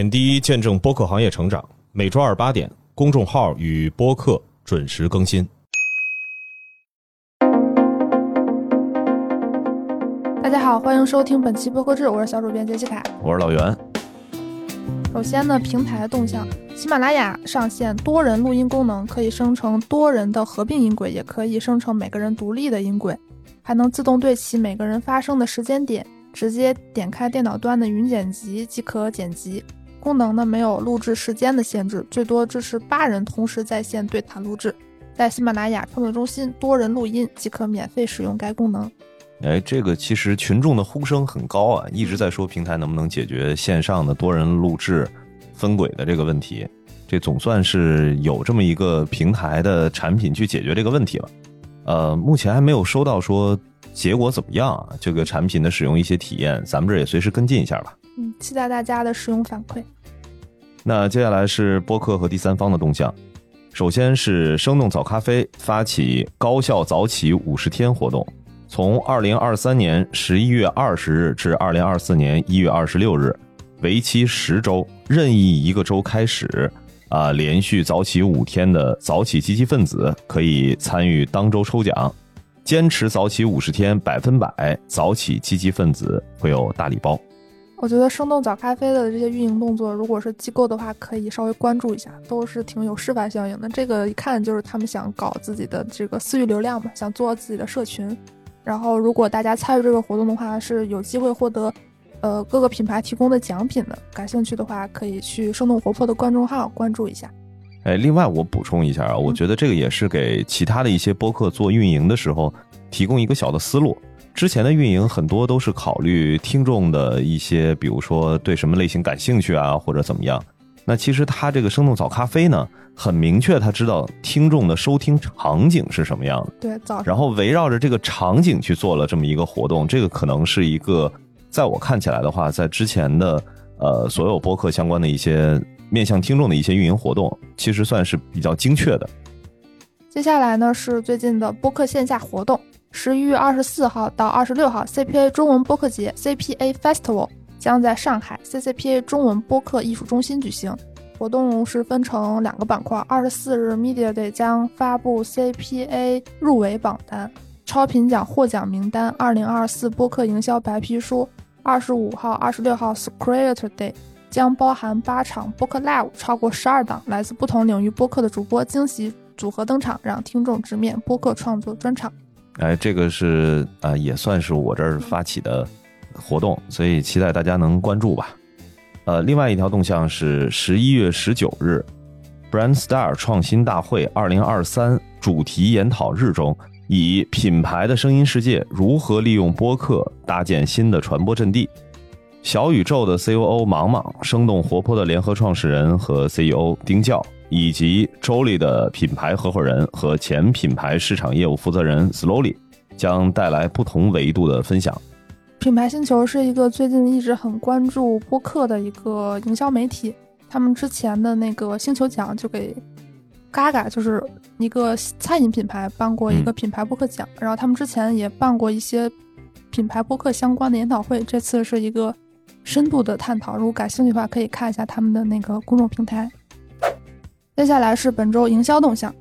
点滴见证播客行业成长，每周二八点，公众号与播客准时更新。大家好，欢迎收听本期播客制，我是小主编杰西卡。我是老袁。首先呢，平台动向，喜马拉雅上线多人录音功能，可以生成多人的合并音轨，也可以生成每个人独立的音轨，还能自动对齐每个人发声的时间点，直接点开电脑端的云剪辑即可剪辑。功能呢没有录制时间的限制，最多支持八人同时在线对谈录制。在喜马拉雅创作中心多人录音即可免费使用该功能。哎，这个其实群众的呼声很高啊，一直在说平台能不能解决线上的多人录制分轨的这个问题。这总算是有这么一个平台的产品去解决这个问题了。呃，目前还没有收到说结果怎么样啊，这个产品的使用一些体验，咱们这也随时跟进一下吧。嗯，期待大家的使用反馈。那接下来是播客和第三方的动向。首先是生动早咖啡发起高效早起五十天活动，从二零二三年十一月二十日至二零二四年一月二十六日，为期十周，任意一个周开始，啊，连续早起五天的早起积极分子可以参与当周抽奖，坚持早起五十天，百分百早起积极分子会有大礼包。我觉得生动早咖啡的这些运营动作，如果是机构的话，可以稍微关注一下，都是挺有示范效应的。这个一看就是他们想搞自己的这个私域流量嘛，想做自己的社群。然后，如果大家参与这个活动的话，是有机会获得，呃，各个品牌提供的奖品的。感兴趣的话，可以去生动活泼的公众号关注一下。哎，另外我补充一下啊，我觉得这个也是给其他的一些播客做运营的时候提供一个小的思路。之前的运营很多都是考虑听众的一些，比如说对什么类型感兴趣啊，或者怎么样。那其实他这个生动早咖啡呢，很明确，他知道听众的收听场景是什么样的。对，早。然后围绕着这个场景去做了这么一个活动，这个可能是一个，在我看起来的话，在之前的呃所有播客相关的一些面向听众的一些运营活动，其实算是比较精确的。接下来呢是最近的播客线下活动。十一月二十四号到二十六号，CPA 中文播客节 （CPA Festival） 将在上海 CCPA 中文播客艺术中心举行。活动是分成两个板块：二十四日 Media Day 将发布 CPA 入围榜单、超频奖获奖名单、二零二四播客营销白皮书；二十五号、二十六号 Creator Day 将包含八场播客 Live，超过十二档来自不同领域播客的主播惊喜组合登场，让听众直面播客创作专场。哎，这个是啊，也算是我这儿发起的活动，所以期待大家能关注吧。呃，另外一条动向是十一月十九日，Brand Star 创新大会二零二三主题研讨日中，以品牌的声音世界如何利用播客搭建新的传播阵地。小宇宙的 COO 芒芒，生动活泼的联合创始人和 CEO 丁教。以及周丽的品牌合伙人和前品牌市场业务负责人 Slowly 将带来不同维度的分享。品牌星球是一个最近一直很关注播客的一个营销媒体。他们之前的那个星球奖就给 Gaga，就是一个餐饮品牌办过一个品牌播客奖。然后他们之前也办过一些品牌播客相关的研讨会。这次是一个深度的探讨。如果感兴趣的话，可以看一下他们的那个公众平台。接下来是本周营销动向，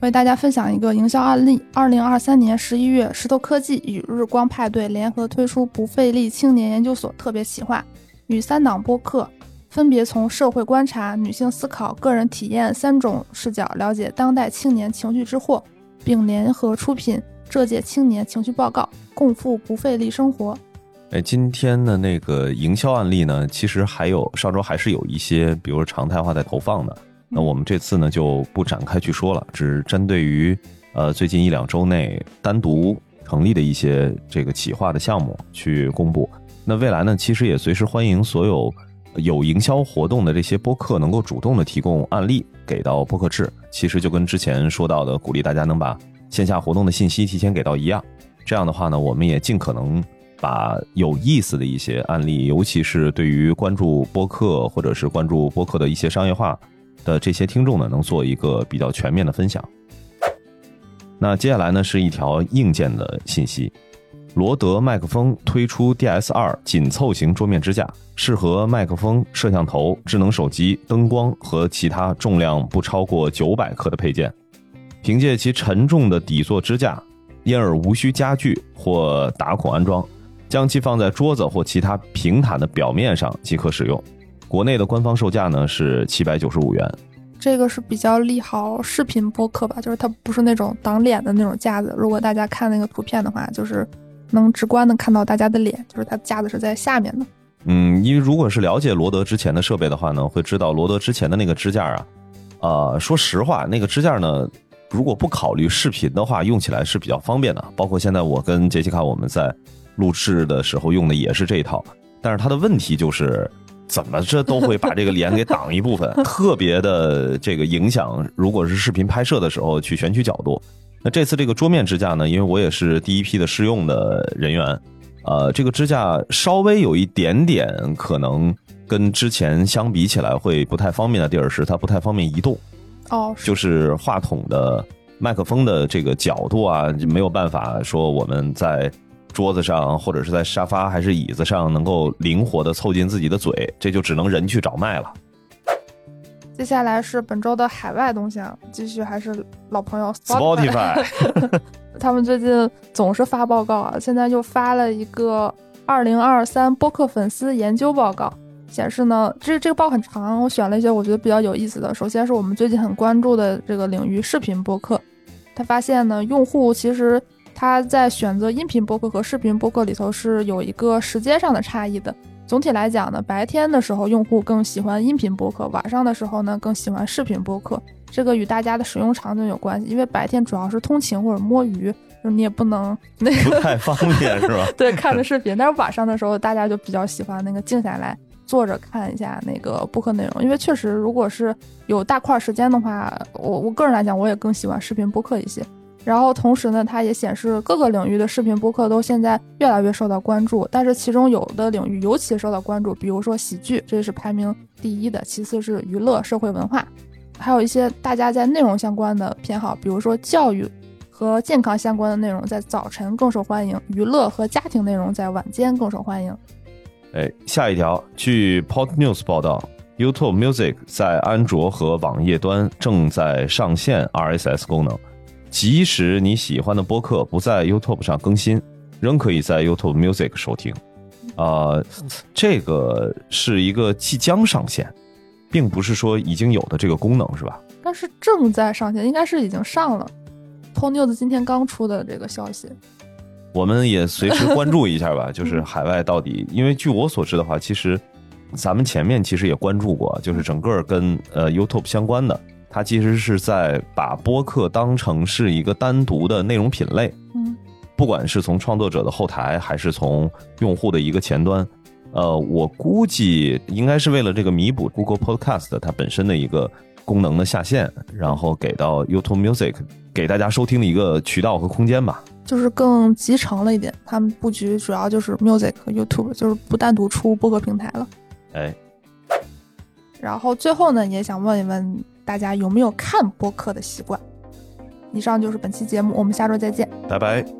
为大家分享一个营销案例。二零二三年十一月，石头科技与日光派对联合推出不费力青年研究所特别企划，与三档播客分别从社会观察、女性思考、个人体验三种视角了解当代青年情绪之祸，并联合出品这届青年情绪报告，共赴不费力生活。哎，今天的那个营销案例呢，其实还有上周还是有一些，比如常态化在投放的。那我们这次呢就不展开去说了，只针对于呃最近一两周内单独成立的一些这个企划的项目去公布。那未来呢，其实也随时欢迎所有有营销活动的这些播客能够主动的提供案例给到播客制。其实就跟之前说到的，鼓励大家能把线下活动的信息提前给到一样。这样的话呢，我们也尽可能把有意思的一些案例，尤其是对于关注播客或者是关注播客的一些商业化。的这些听众呢，能做一个比较全面的分享。那接下来呢，是一条硬件的信息。罗德麦克风推出 DS2 紧凑型桌面支架，适合麦克风、摄像头、智能手机、灯光和其他重量不超过九百克的配件。凭借其沉重的底座支架，因而无需家具或打孔安装，将其放在桌子或其他平坦的表面上即可使用。国内的官方售价呢是七百九十五元。这个是比较利好视频播客吧，就是它不是那种挡脸的那种架子。如果大家看那个图片的话，就是能直观的看到大家的脸，就是它架子是在下面的。嗯，因为如果是了解罗德之前的设备的话呢，会知道罗德之前的那个支架啊，呃，说实话，那个支架呢，如果不考虑视频的话，用起来是比较方便的。包括现在我跟杰西卡我们在录制的时候用的也是这一套，但是它的问题就是。怎么这都会把这个脸给挡一部分，特别的这个影响。如果是视频拍摄的时候去选取角度，那这次这个桌面支架呢，因为我也是第一批的试用的人员，呃，这个支架稍微有一点点可能跟之前相比起来会不太方便的地儿是它不太方便移动，哦，就是话筒的麦克风的这个角度啊，没有办法说我们在。桌子上或者是在沙发还是椅子上，能够灵活的凑近自己的嘴，这就只能人去找麦了。接下来是本周的海外动向，继续还是老朋友 Spotify，他们最近总是发报告啊，现在又发了一个二零二三播客粉丝研究报告，显示呢，这这个报很长，我选了一些我觉得比较有意思的。首先是我们最近很关注的这个领域视频播客，他发现呢，用户其实。他在选择音频播客和视频播客里头是有一个时间上的差异的。总体来讲呢，白天的时候用户更喜欢音频播客，晚上的时候呢更喜欢视频播客。这个与大家的使用场景有关系，因为白天主要是通勤或者摸鱼，就你也不能那个不太方便是吧？对，看着视频。但是晚上的时候，大家就比较喜欢那个静下来坐着看一下那个播客内容，因为确实如果是有大块时间的话，我我个人来讲，我也更喜欢视频播客一些。然后同时呢，它也显示各个领域的视频播客都现在越来越受到关注，但是其中有的领域尤其受到关注，比如说喜剧，这是排名第一的，其次是娱乐、社会文化，还有一些大家在内容相关的偏好，比如说教育和健康相关的内容在早晨更受欢迎，娱乐和家庭内容在晚间更受欢迎。哎，下一条，据 Pod News 报道，YouTube Music 在安卓和网页端正在上线 RSS 功能。即使你喜欢的播客不在 YouTube 上更新，仍可以在 YouTube Music 收听。啊，这个是一个即将上线，并不是说已经有的这个功能，是吧？但是正在上线，应该是已经上了。Pod News 今天刚出的这个消息，我们也随时关注一下吧。就是海外到底，因为据我所知的话，其实咱们前面其实也关注过，就是整个跟呃 YouTube 相关的。它其实是在把播客当成是一个单独的内容品类，嗯，不管是从创作者的后台，还是从用户的一个前端，呃，我估计应该是为了这个弥补 Google Podcast 它本身的一个功能的下限，然后给到 YouTube Music 给大家收听的一个渠道和空间吧，就是更集成了一点。他们布局主要就是 Music 和 YouTube，就是不单独出播客平台了。哎，然后最后呢，也想问一问。大家有没有看播客的习惯？以上就是本期节目，我们下周再见，拜拜。